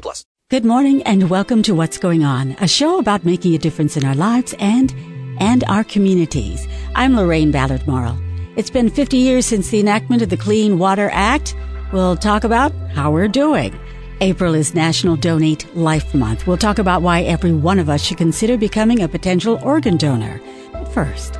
plus. Good morning and welcome to What's Going On, a show about making a difference in our lives and and our communities. I'm Lorraine Ballard Morrill. It's been 50 years since the enactment of the Clean Water Act. We'll talk about how we're doing. April is National Donate Life Month. We'll talk about why every one of us should consider becoming a potential organ donor. But first,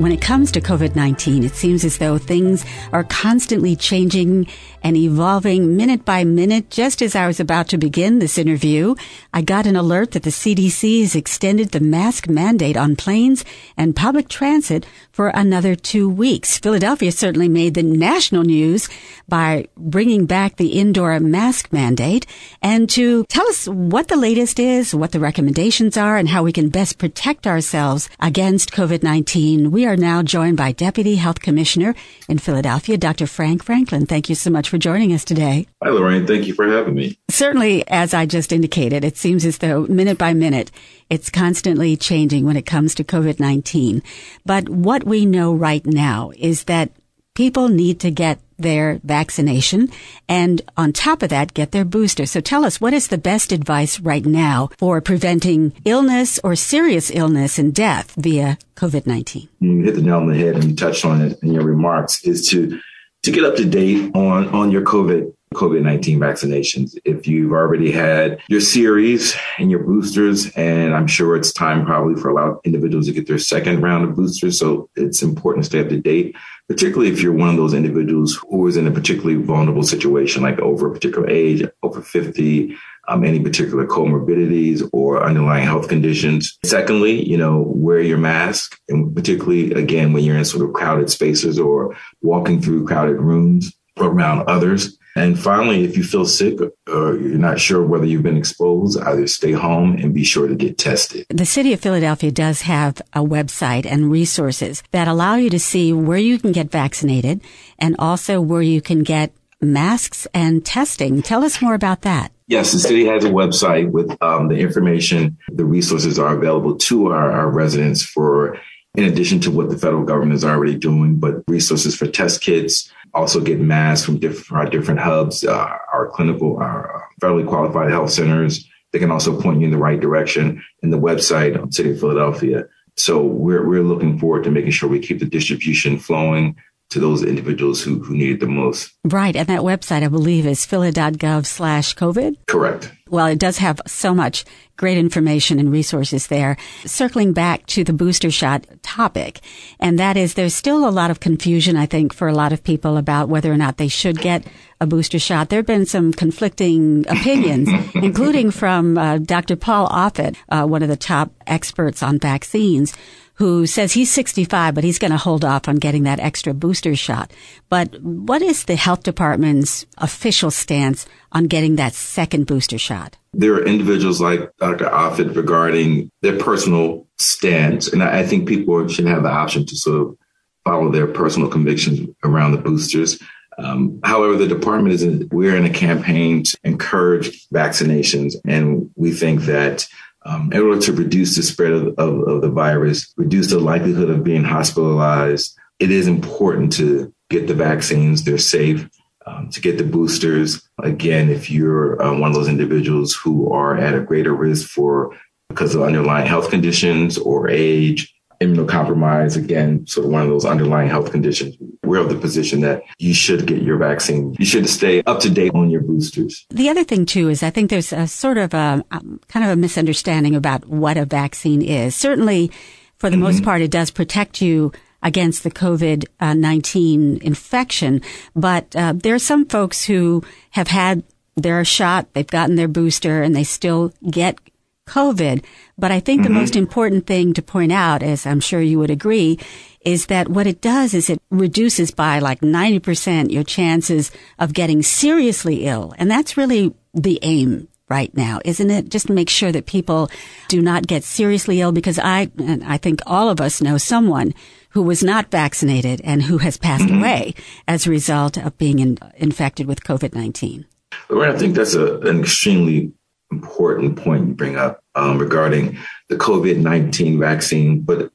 when it comes to COVID-19, it seems as though things are constantly changing and evolving minute by minute. Just as I was about to begin this interview, I got an alert that the CDC has extended the mask mandate on planes and public transit for another two weeks. Philadelphia certainly made the national news by bringing back the indoor mask mandate and to tell us what the latest is, what the recommendations are, and how we can best protect ourselves against COVID-19. We are now joined by Deputy Health Commissioner in Philadelphia, Dr. Frank Franklin. Thank you so much for joining us today. Hi, Lorraine. Thank you for having me. Certainly, as I just indicated, it seems as though minute by minute, it's constantly changing when it comes to COVID-19. But what we know right now is that people need to get their vaccination and on top of that, get their booster. So tell us, what is the best advice right now for preventing illness or serious illness and death via COVID-19? You hit the nail on the head and you touched on it in your remarks is to to get up to date on on your COVID COVID 19 vaccinations. If you've already had your series and your boosters, and I'm sure it's time probably for a lot of individuals to get their second round of boosters. So it's important to stay up to date, particularly if you're one of those individuals who is in a particularly vulnerable situation, like over a particular age, over 50, um, any particular comorbidities or underlying health conditions. Secondly, you know, wear your mask and particularly again, when you're in sort of crowded spaces or walking through crowded rooms around others. And finally, if you feel sick or you're not sure whether you've been exposed, either stay home and be sure to get tested. The city of Philadelphia does have a website and resources that allow you to see where you can get vaccinated and also where you can get masks and testing. Tell us more about that. Yes, the city has a website with um, the information. The resources are available to our, our residents for, in addition to what the federal government is already doing, but resources for test kits, also get masks from different, our different hubs, uh, our clinical, our federally qualified health centers. They can also point you in the right direction in the website of City of Philadelphia. So we're, we're looking forward to making sure we keep the distribution flowing to those individuals who, who need it the most. Right. And that website, I believe, is philly.gov slash COVID. Correct. Well, it does have so much great information and resources there. Circling back to the booster shot topic, and that is there's still a lot of confusion, I think, for a lot of people about whether or not they should get a booster shot. There have been some conflicting opinions, including from uh, Dr. Paul Offit, uh, one of the top experts on vaccines, who says he's 65, but he's going to hold off on getting that extra booster shot. But what is the health department's official stance on getting that second booster shot? There are individuals like Dr. Offit regarding their personal stance. And I think people should have the option to sort of follow their personal convictions around the boosters. Um, however, the department is in, we're in a campaign to encourage vaccinations, and we think that um, in order to reduce the spread of, of, of, the virus, reduce the likelihood of being hospitalized, it is important to get the vaccines. They're safe. Um, to get the boosters. Again, if you're uh, one of those individuals who are at a greater risk for because of underlying health conditions or age, immunocompromised, again, sort of one of those underlying health conditions, we're of the position that you should get your vaccine. You should stay up to date on your boosters. The other thing too is I think there's a sort of a, um, kind of a misunderstanding about what a vaccine is. Certainly, for the mm-hmm. most part, it does protect you against the COVID-19 infection, but uh, there are some folks who have had their shot, they've gotten their booster, and they still get COVID. But I think mm-hmm. the most important thing to point out, as I'm sure you would agree, is that what it does is it reduces by like 90% your chances of getting seriously ill. And that's really the aim right now, isn't it? Just to make sure that people do not get seriously ill because I, and I think all of us know someone who was not vaccinated and who has passed mm-hmm. away as a result of being in, infected with COVID-19. I think that's a, an extremely important point you bring up um, regarding the COVID 19 vaccine. But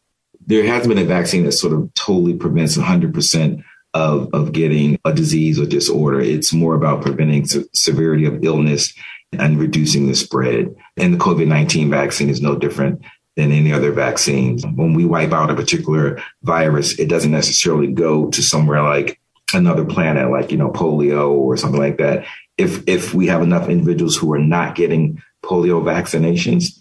there hasn't been a vaccine that sort of totally prevents 100% of, of getting a disease or disorder. It's more about preventing se- severity of illness and reducing the spread. And the COVID 19 vaccine is no different than any other vaccines. When we wipe out a particular virus, it doesn't necessarily go to somewhere like another planet, like, you know, polio or something like that if if we have enough individuals who are not getting polio vaccinations,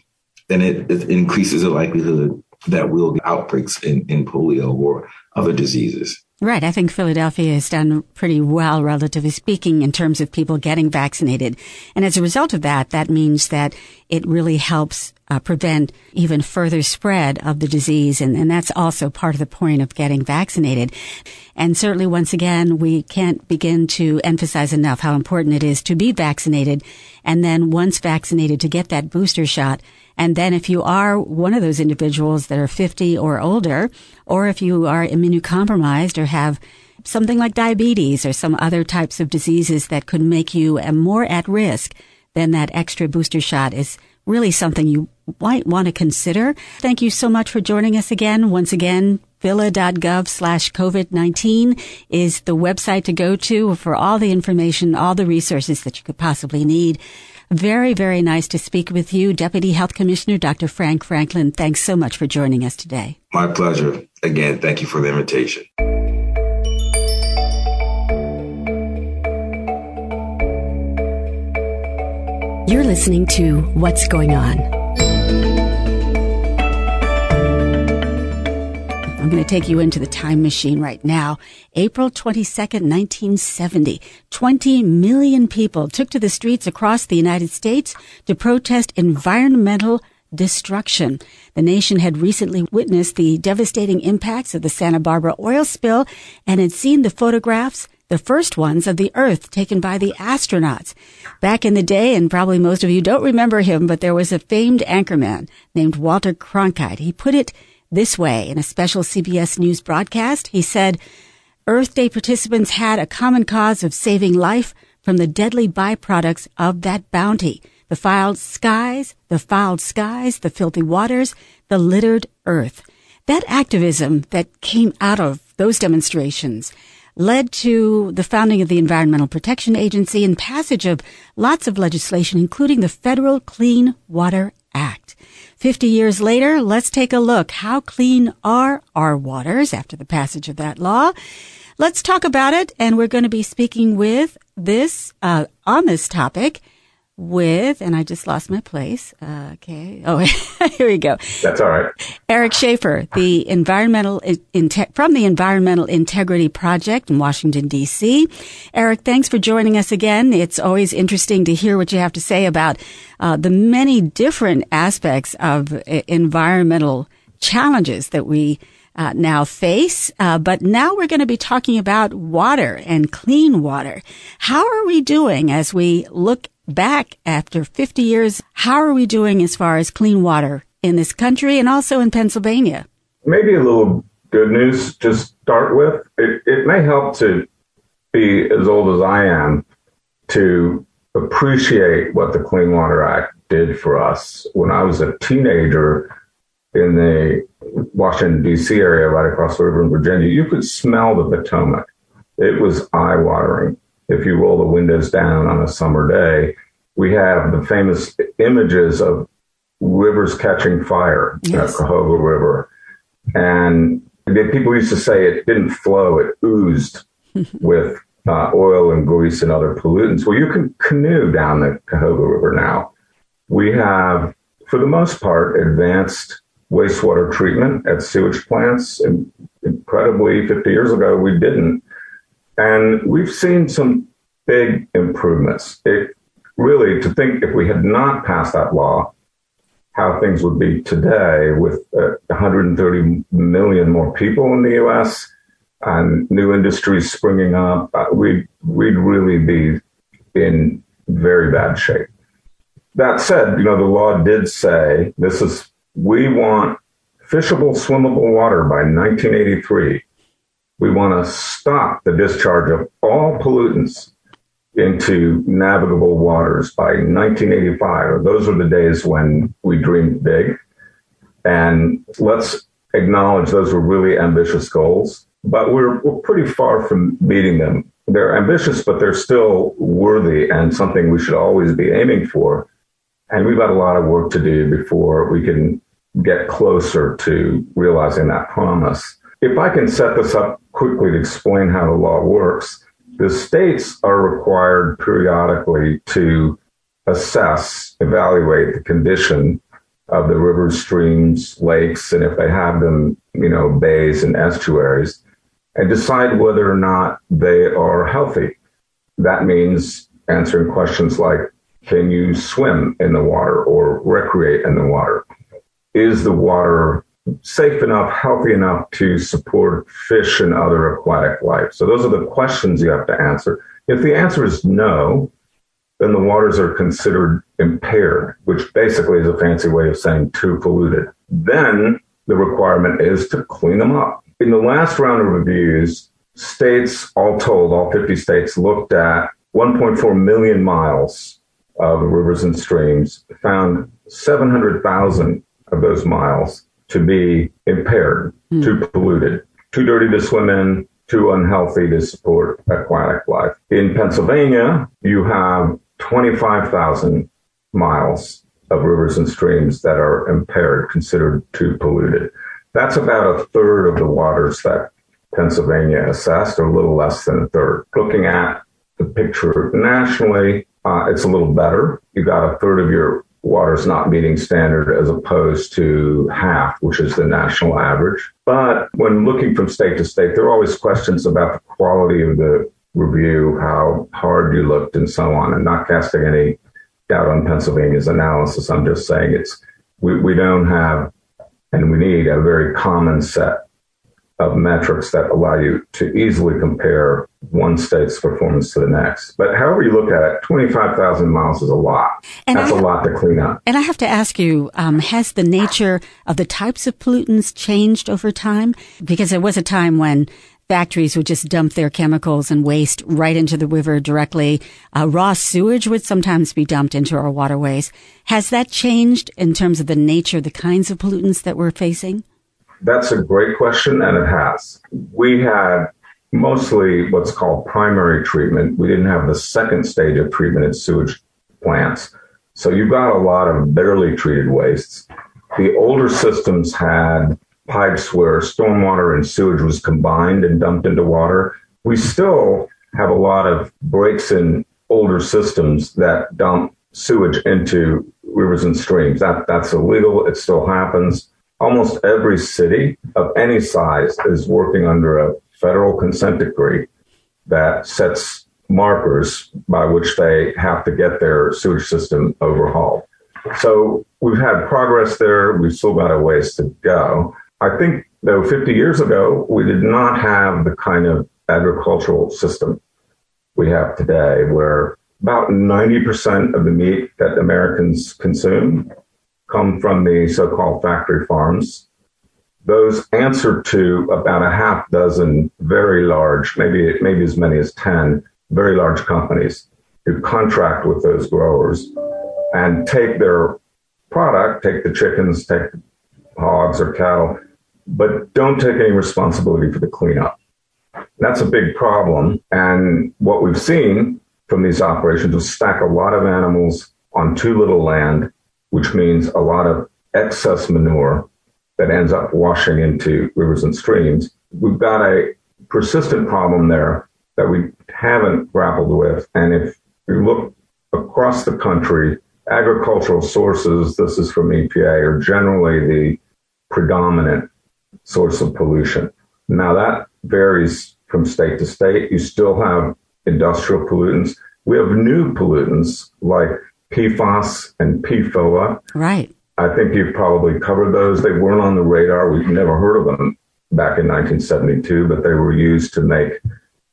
then it, it increases the likelihood that we'll get outbreaks in, in polio or other diseases. Right. I think Philadelphia has done pretty well, relatively speaking, in terms of people getting vaccinated. And as a result of that, that means that it really helps uh, prevent even further spread of the disease. And, and that's also part of the point of getting vaccinated. And certainly, once again, we can't begin to emphasize enough how important it is to be vaccinated. And then once vaccinated to get that booster shot. And then if you are one of those individuals that are 50 or older, or if you are immunocompromised or have something like diabetes or some other types of diseases that could make you more at risk, then that extra booster shot is really something you might want to consider. Thank you so much for joining us again. Once again, phila.gov slash COVID-19 is the website to go to for all the information, all the resources that you could possibly need. Very, very nice to speak with you, Deputy Health Commissioner Dr. Frank Franklin. Thanks so much for joining us today. My pleasure. Again, thank you for the invitation. You're listening to What's Going On. I'm going to take you into the time machine right now. April 22nd, 1970. 20 million people took to the streets across the United States to protest environmental destruction. The nation had recently witnessed the devastating impacts of the Santa Barbara oil spill and had seen the photographs the first ones of the Earth taken by the astronauts. Back in the day, and probably most of you don't remember him, but there was a famed anchorman named Walter Cronkite. He put it this way in a special CBS News broadcast. He said, Earth Day participants had a common cause of saving life from the deadly byproducts of that bounty. The fouled skies, the fouled skies, the filthy waters, the littered earth. That activism that came out of those demonstrations led to the founding of the Environmental Protection Agency and passage of lots of legislation, including the Federal Clean Water Act. 50 years later, let's take a look. How clean are our waters after the passage of that law? Let's talk about it, and we're going to be speaking with this, uh, on this topic, with, and I just lost my place. Uh, okay. Oh, here we go. That's all right. Eric Schaeffer, the environmental, from the Environmental Integrity Project in Washington, D.C. Eric, thanks for joining us again. It's always interesting to hear what you have to say about uh, the many different aspects of uh, environmental challenges that we uh, now face. Uh, but now we're going to be talking about water and clean water. How are we doing as we look back after 50 years. How are we doing as far as clean water in this country and also in Pennsylvania? Maybe a little good news to start with. It, it may help to be as old as I am to appreciate what the Clean Water Act did for us. When I was a teenager in the Washington, D.C. area, right across the river in Virginia, you could smell the Potomac. It was eye watering if you roll the windows down on a summer day, we have the famous images of rivers catching fire, yes. Cuyahoga River. And people used to say it didn't flow, it oozed with uh, oil and grease and other pollutants. Well, you can canoe down the Cuyahoga River now. We have, for the most part, advanced wastewater treatment at sewage plants. And incredibly, 50 years ago, we didn't. And we've seen some big improvements. It really, to think if we had not passed that law, how things would be today with uh, 130 million more people in the US and new industries springing up, uh, we'd, we'd really be in very bad shape. that said, you know, the law did say this is, we want fishable, swimmable water by 1983. We want to stop the discharge of all pollutants into navigable waters by 1985. Those are the days when we dreamed big. And let's acknowledge those were really ambitious goals, but we're, we're pretty far from meeting them. They're ambitious, but they're still worthy and something we should always be aiming for. And we've got a lot of work to do before we can get closer to realizing that promise. If I can set this up quickly to explain how the law works, the states are required periodically to assess, evaluate the condition of the rivers, streams, lakes, and if they have them, you know, bays and estuaries, and decide whether or not they are healthy. That means answering questions like, can you swim in the water or recreate in the water? Is the water safe enough, healthy enough to support fish and other aquatic life? So those are the questions you have to answer. If the answer is no, then the waters are considered impaired, which basically is a fancy way of saying too polluted. Then the requirement is to clean them up. In the last round of reviews, states, all told, all 50 states looked at 1.4 million miles of rivers and streams, found 700,000 of those miles to be impaired, mm. too polluted, too dirty to swim in, too unhealthy to support aquatic life. In Pennsylvania, you have 25,000 miles of rivers and streams that are impaired, considered too polluted. That's about a third of the waters that Pennsylvania assessed, or a little less than a third. Looking at the picture nationally, uh, it's a little better. You got a third of your waters not meeting standard as opposed to half, which is the national average. But when looking from state to state, there are always questions about the quality of the review, how hard you looked, and so on. And not casting any doubt on Pennsylvania's analysis. I'm just saying it's we, we don't have and we need a very common set of metrics that allow you to easily compare one state's performance to the next. But however you look at it, 25,000 miles is a lot. And That's a lot to clean up. And I have to ask you, um, has the nature of the types of pollutants changed over time? Because there was a time when factories would just dump their chemicals and waste right into the river directly. Uh, raw sewage would sometimes be dumped into our waterways. Has that changed in terms of the nature, the kinds of pollutants that we're facing? That's a great question, and it has. We had mostly what's called primary treatment. We didn't have the second stage of treatment in sewage plants. So you've got a lot of barely treated wastes. The older systems had pipes where stormwater and sewage was combined and dumped into water. We still have a lot of breaks in older systems that dump sewage into rivers and streams. That that's illegal. It still happens. Almost every city of any size is working under a federal consent decree that sets markers by which they have to get their sewage system overhauled. So we've had progress there. We've still got a ways to go. I think, though, 50 years ago, we did not have the kind of agricultural system we have today, where about 90% of the meat that Americans consume come from the so-called factory farms. Those answer to about a half dozen very large, maybe maybe as many as 10 very large companies who contract with those growers and take their product, take the chickens, take hogs or cattle, but don't take any responsibility for the cleanup. That's a big problem. And what we've seen from these operations is stack a lot of animals on too little land, which means a lot of excess manure that ends up washing into rivers and streams. We've got a persistent problem there that we haven't grappled with. And if you look across the country, agricultural sources, this is from EPA, are generally the predominant source of pollution. Now that varies from state to state. You still have industrial pollutants. We have new pollutants like PFAS and PFOA. Right. I think you've probably covered those. They weren't on the radar. We've never heard of them back in 1972, but they were used to make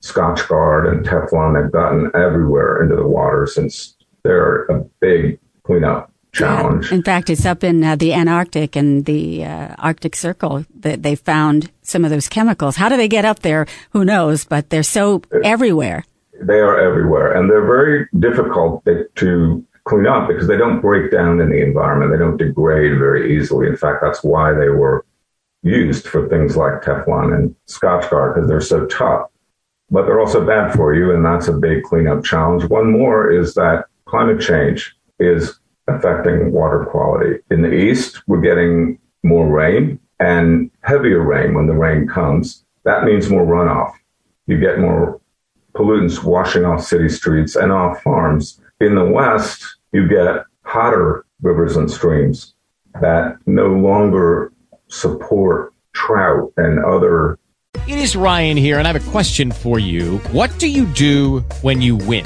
Scotchgard and Teflon. They've gotten everywhere into the water since they're a big cleanup challenge. Yeah. In fact, it's up in uh, the Antarctic and the uh, Arctic Circle that they found some of those chemicals. How do they get up there? Who knows? But they're so everywhere. They are everywhere, and they're very difficult to clean up because they don't break down in the environment. They don't degrade very easily. In fact, that's why they were used for things like Teflon and Scotchgard because they're so tough. But they're also bad for you, and that's a big cleanup challenge. One more is that climate change is affecting water quality. In the east, we're getting more rain and heavier rain when the rain comes. That means more runoff. You get more pollutants washing off city streets and off farms. In the west, you get hotter rivers and streams that no longer support trout and other. It is Ryan here, and I have a question for you. What do you do when you win?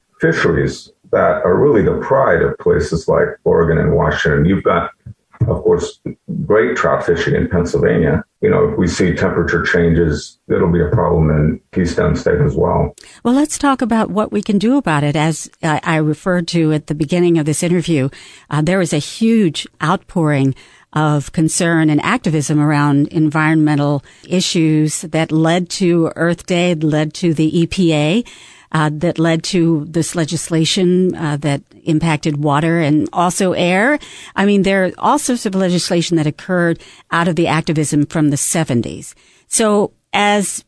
Fisheries that are really the pride of places like Oregon and Washington. You've got of course, great trout fishing in Pennsylvania. You know, if we see temperature changes, it'll be a problem in Keystone State as well. Well, let's talk about what we can do about it. As I referred to at the beginning of this interview, uh, there is a huge outpouring of concern and activism around environmental issues that led to Earth Day, led to the EPA uh, that led to this legislation uh, that impacted water and also air. I mean, there are all sorts of legislation that occurred out of the activism from the 70s. So as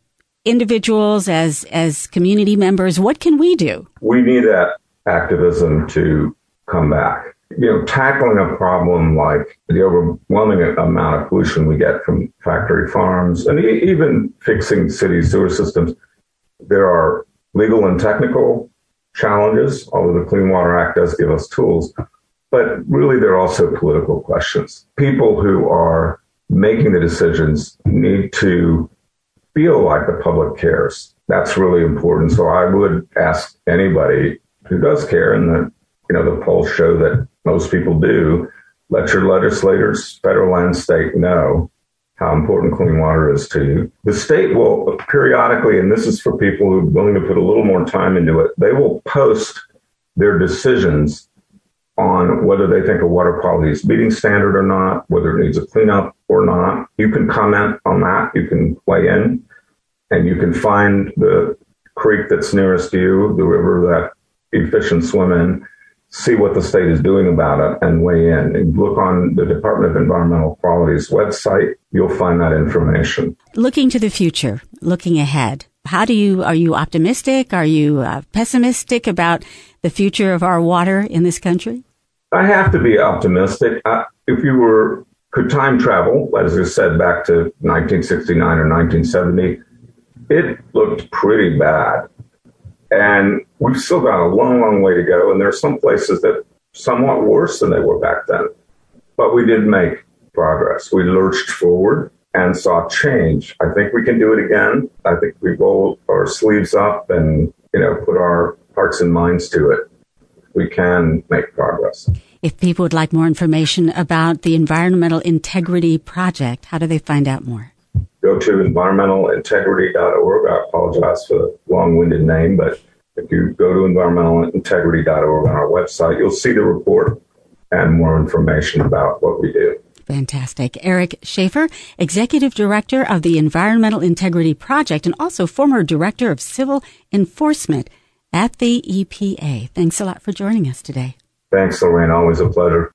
individuals, as as community members, what can we do? We need that activism to come back. You know, tackling a problem like the overwhelming amount of pollution we get from factory farms and even fixing city sewer systems, there are legal and technical challenges, although the Clean Water Act does give us tools. But really, there are also political questions. People who are making the decisions need to feel like the public cares. That's really important. So I would ask anybody who does care, and the you know the polls show that most people do. Let your legislators, federal and state, know how important clean water is to you. The state will periodically, and this is for people who are willing to put a little more time into it, they will post their decisions on whether they think a water quality is meeting standard or not, whether it needs a cleanup or not. You can comment on that. You can weigh in and you can find the creek that's nearest you, the river that you fish and swim in, see what the state is doing about it and weigh in. And look on the Department of Environmental Quality's website. You'll find that information. Looking to the future, looking ahead, how do you, are you optimistic? Are you uh, pessimistic about the future of our water in this country? I have to be optimistic. Uh, if you were, could time travel, as I said, back to 1969 or 1970, it looked pretty bad. And we've still got a long, long way to go. And there are some places that somewhat worse than they were back then. But we did make progress. We lurched forward and saw change. I think we can do it again. I think we roll our sleeves up and, you know, put our hearts and minds to it. We can make progress. If people would like more information about the Environmental Integrity Project, how do they find out more? Go to environmentalintegrity.org. I apologize for the long winded name, but if you go to environmentalintegrity.org on our website, you'll see the report and more information about what we do. Fantastic. Eric Schaeffer, Executive Director of the Environmental Integrity Project and also former Director of Civil Enforcement at the EPA. Thanks a lot for joining us today. Thanks, Lorraine. Always a pleasure.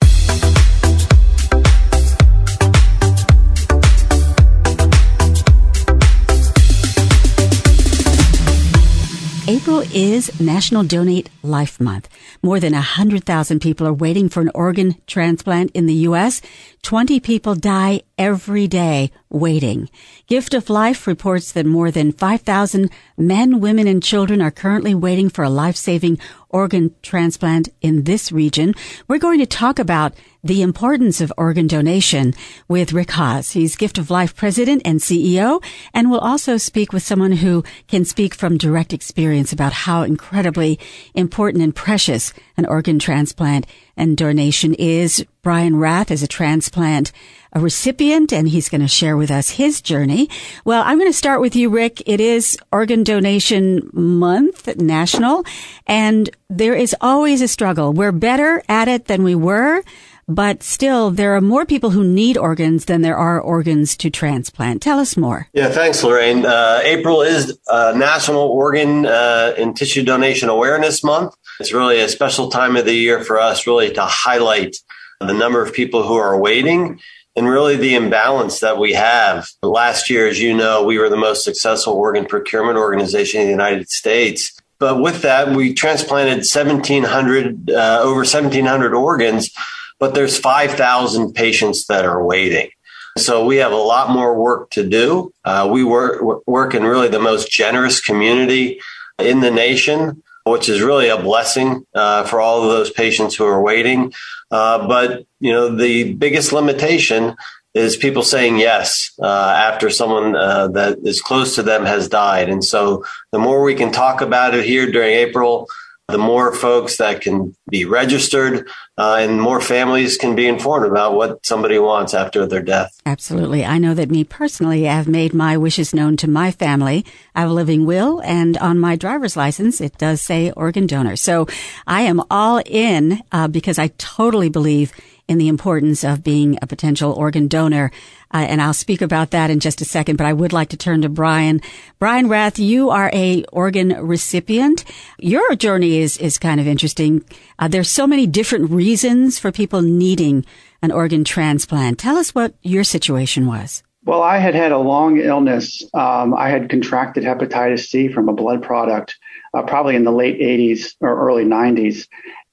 April is National Donate Life Month. More than 100,000 people are waiting for an organ transplant in the U.S. 20 people die every day waiting. Gift of Life reports that more than 5,000 men, women, and children are currently waiting for a life-saving organ transplant in this region. We're going to talk about the importance of organ donation with Rick Hasz. He's Gift of Life president and CEO, and we'll also speak with someone who can speak from direct experience about how incredibly important and precious an organ transplant and donation is. Brian Rath is a transplant a recipient and he's going to share with us his journey. Well, I'm going to start with you, Rick. It is Organ Donation Month, national, and there is always a struggle. We're better at it than we were but still there are more people who need organs than there are organs to transplant. Tell us more. Yeah, thanks, Lorraine. Uh, April is uh, National Organ uh, and Tissue Donation Awareness Month. It's really a special time of the year for us, really to highlight the number of people who are waiting and really the imbalance that we have. Last year, as you know, we were the most successful organ procurement organization in the United States. But with that, we transplanted 1,700, uh, over 1,700 organs but there's 5,000 patients that are waiting. So we have a lot more work to do. Uh, we work, work in really the most generous community in the nation, which is really a blessing uh, for all of those patients who are waiting. Uh, but you know, the biggest limitation is people saying yes uh, after someone uh, that is close to them has died. And so the more we can talk about it here during April, the more folks that can be registered uh, and more families can be informed about what somebody wants after their death. Absolutely. I know that me personally, I've made my wishes known to my family. I have a living will and on my driver's license, it does say organ donor. So I am all in uh, because I totally believe in the importance of being a potential organ donor. Uh, and I'll speak about that in just a second, but I would like to turn to Brian. Brian Rath, you are a organ recipient. Your journey is, is kind of interesting. Uh, there's so many different reasons for people needing an organ transplant. Tell us what your situation was. Well, I had had a long illness. Um, I had contracted hepatitis C from a blood product, uh, probably in the late 80s or early 90s.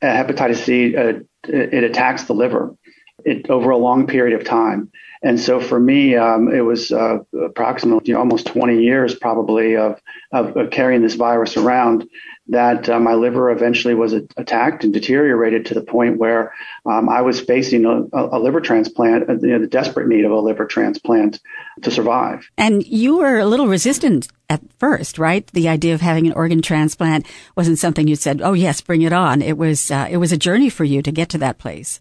Hepatitis C, uh, it attacks the liver it, over a long period of time. And so for me, um, it was uh, approximately you know, almost 20 years probably of, of, of carrying this virus around that uh, my liver eventually was attacked and deteriorated to the point where um, I was facing a, a liver transplant, uh, you know, the desperate need of a liver transplant to survive. And you were a little resistant at first, right? The idea of having an organ transplant wasn't something you said, "Oh yes, bring it on." It was uh, it was a journey for you to get to that place.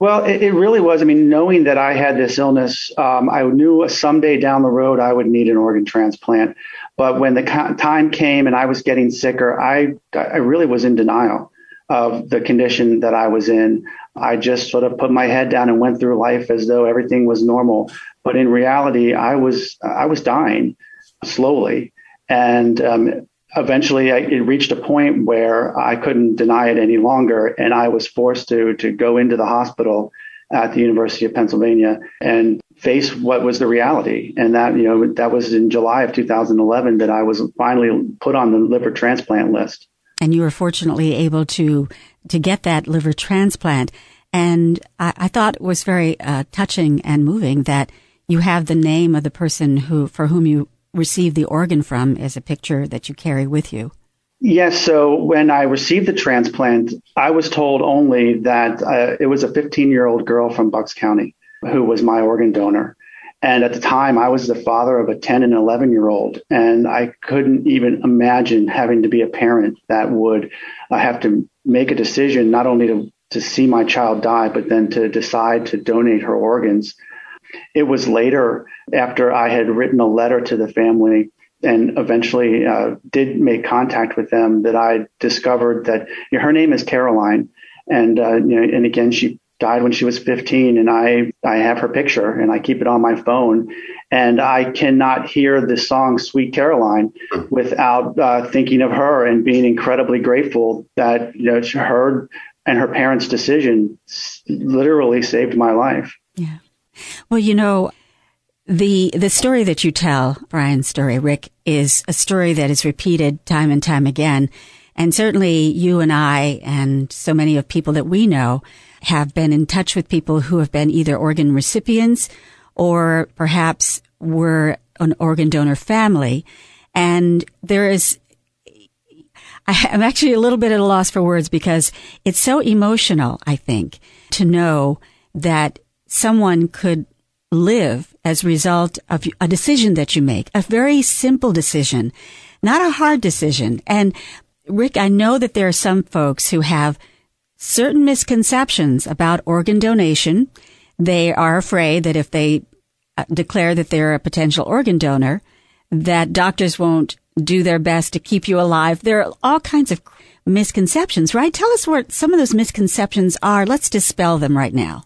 Well, it, it, really was. I mean, knowing that I had this illness, um, I knew someday down the road I would need an organ transplant. But when the time came and I was getting sicker, I I really was in denial of the condition that I was in. I just sort of put my head down and went through life as though everything was normal. But in reality, I was I was dying slowly, and um, eventually I, it reached a point where I couldn't deny it any longer, and I was forced to to go into the hospital at the University of Pennsylvania and face what was the reality. And that you know that was in July of 2011 that I was finally put on the liver transplant list. And you were fortunately able to to get that liver transplant. And I, I thought it was very uh, touching and moving that you have the name of the person who for whom you received the organ from as a picture that you carry with you? Yes. So when I received the transplant, I was told only that uh, it was a 15 year old girl from Bucks County who was my organ donor. And at the time, I was the father of a 10 and 11 year old. And I couldn't even imagine having to be a parent that would uh, have to make a decision not only to, to see my child die, but then to decide to donate her organs it was later, after I had written a letter to the family and eventually uh, did make contact with them, that I discovered that you know, her name is Caroline, and uh, you know, and again she died when she was 15, and I I have her picture and I keep it on my phone, and I cannot hear the song "Sweet Caroline" without uh, thinking of her and being incredibly grateful that you know her and her parents' decision literally saved my life. Yeah. Well, you know, the the story that you tell, Brian's story, Rick, is a story that is repeated time and time again. And certainly you and I and so many of people that we know have been in touch with people who have been either organ recipients or perhaps were an organ donor family. And there is I'm actually a little bit at a loss for words because it's so emotional, I think, to know that someone could live as a result of a decision that you make, a very simple decision, not a hard decision. And Rick, I know that there are some folks who have certain misconceptions about organ donation. They are afraid that if they uh, declare that they're a potential organ donor, that doctors won't do their best to keep you alive. There are all kinds of misconceptions, right? Tell us what some of those misconceptions are. Let's dispel them right now.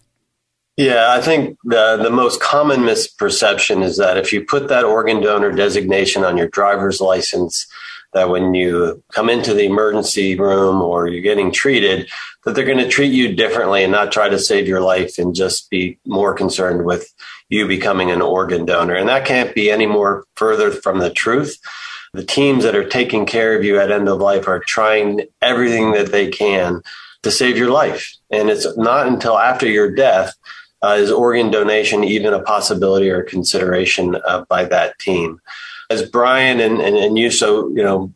Yeah, I think the the most common misperception is that if you put that organ donor designation on your driver's license, that when you come into the emergency room or you're getting treated, that they're going to treat you differently and not try to save your life and just be more concerned with you becoming an organ donor. And that can't be any more further from the truth. The teams that are taking care of you at end of life are trying everything that they can to save your life. And it's not until after your death is organ donation even a possibility or consideration uh, by that team as Brian and, and, and you so, you know,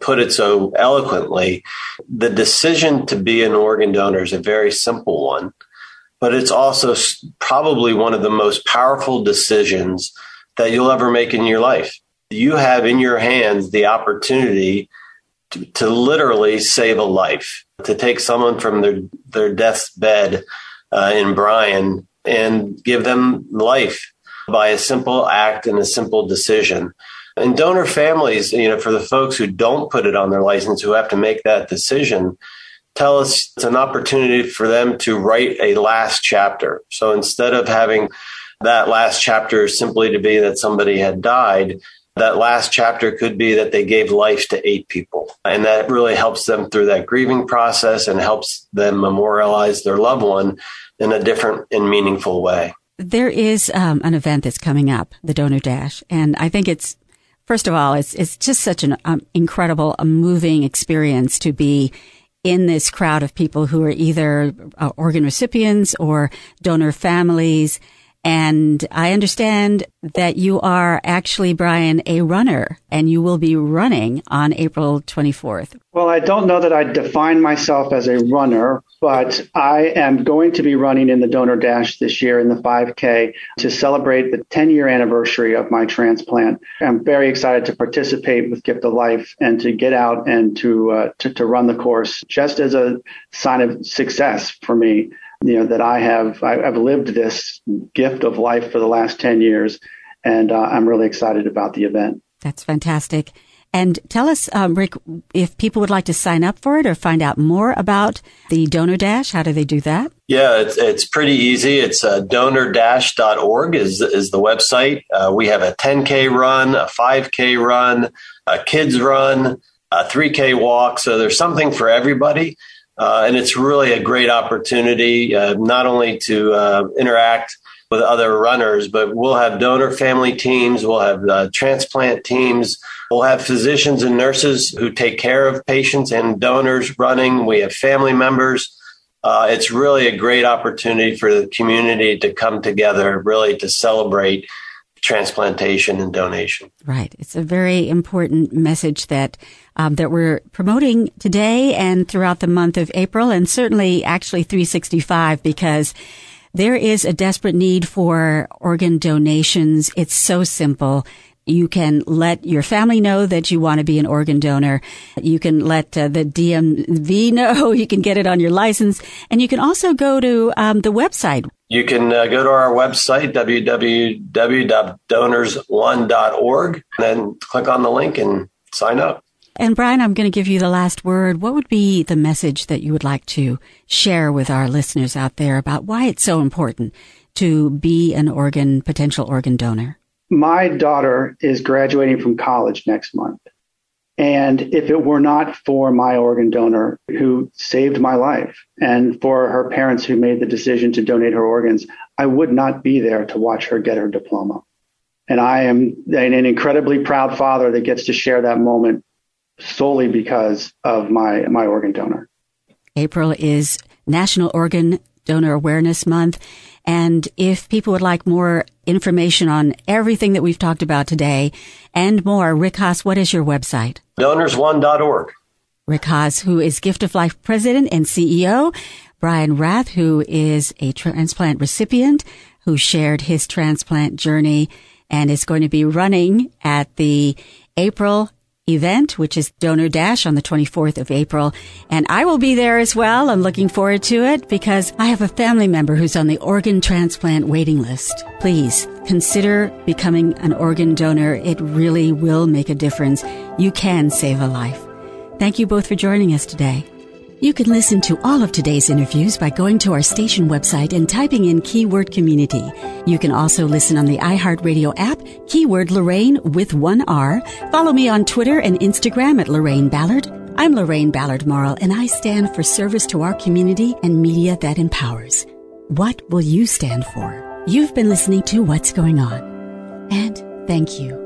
put it so eloquently, the decision to be an organ donor is a very simple one, but it's also probably one of the most powerful decisions that you'll ever make in your life. You have in your hands the opportunity to, to literally save a life, to take someone from their, their death's bed uh, in Brian and give them life by a simple act and a simple decision. And donor families, you know, for the folks who don't put it on their license, who have to make that decision, tell us it's an opportunity for them to write a last chapter. So instead of having that last chapter simply to be that somebody had died, that last chapter could be that they gave life to eight people. And that really helps them through that grieving process and helps them memorialize their loved one in a different and meaningful way. There is um, an event that's coming up, the Donor Dash, and I think it's first of all, it's it's just such an um, incredible, a moving experience to be in this crowd of people who are either uh, organ recipients or donor families and I understand that you are actually, Brian, a runner and you will be running on April 24th. Well, I don't know that I define myself as a runner, but I am going to be running in the Donor Dash this year in the 5K to celebrate the 10 year anniversary of my transplant. I'm very excited to participate with Gift of Life and to get out and to, uh, to, to run the course just as a sign of success for me you know that I have I, have lived this gift of life for the last ten years, and uh, I'm really excited about the event. That's fantastic. And tell us, um, Rick, if people would like to sign up for it or find out more about the Donor Dash, how do they do that? Yeah, it's, it's pretty easy. It's uh, donordash.org is, is the website. Uh, we have a 10K run, a 5K run, a kids run, a 3K walk. So there's something for everybody. Uh, and it's really a great opportunity, uh, not only to uh, interact with other runners, but we'll have donor family teams, we'll have uh, transplant teams, we'll have physicians and nurses who take care of patients and donors running. We have family members. Uh, it's really a great opportunity for the community to come together, really to celebrate transplantation and donation. Right. It's a very important message that um, that we're promoting today and throughout the month of April, and certainly actually 365 because there is a desperate need for organ donations. It's so simple. You can let your family know that you want to be an organ donor. You can let uh, the DMV know. You can get it on your license. And you can also go to um, the website. You can uh, go to our website, www.donors1.org, and then click on the link and sign up. And Brian, I'm going to give you the last word. What would be the message that you would like to share with our listeners out there about why it's so important to be an organ, potential organ donor? My daughter is graduating from college next month. And if it were not for my organ donor who saved my life and for her parents who made the decision to donate her organs, I would not be there to watch her get her diploma. And I am an incredibly proud father that gets to share that moment solely because of my, my organ donor. April is National Organ Donor Awareness Month. And if people would like more information on everything that we've talked about today and more, Rick Hasz, what is your website? Donors1.org. Rick Hasz, who is Gift of Life President and CEO, Brian Rath, who is a transplant recipient who shared his transplant journey and is going to be running at the April event, which is Donor Dash on the 24th of April. And I will be there as well. I'm looking forward to it because I have a family member who's on the organ transplant waiting list. Please consider becoming an organ donor. It really will make a difference. You can save a life. Thank you both for joining us today. You can listen to all of today's interviews by going to our station website and typing in keyword community. You can also listen on the iHeartRadio app, keyword Lorraine with one R. Follow me on Twitter and Instagram at Lorraine Ballard. I'm Lorraine Ballard Morrill, and I stand for service to our community and media that empowers. What will you stand for? You've been listening to What's Going On. And thank you.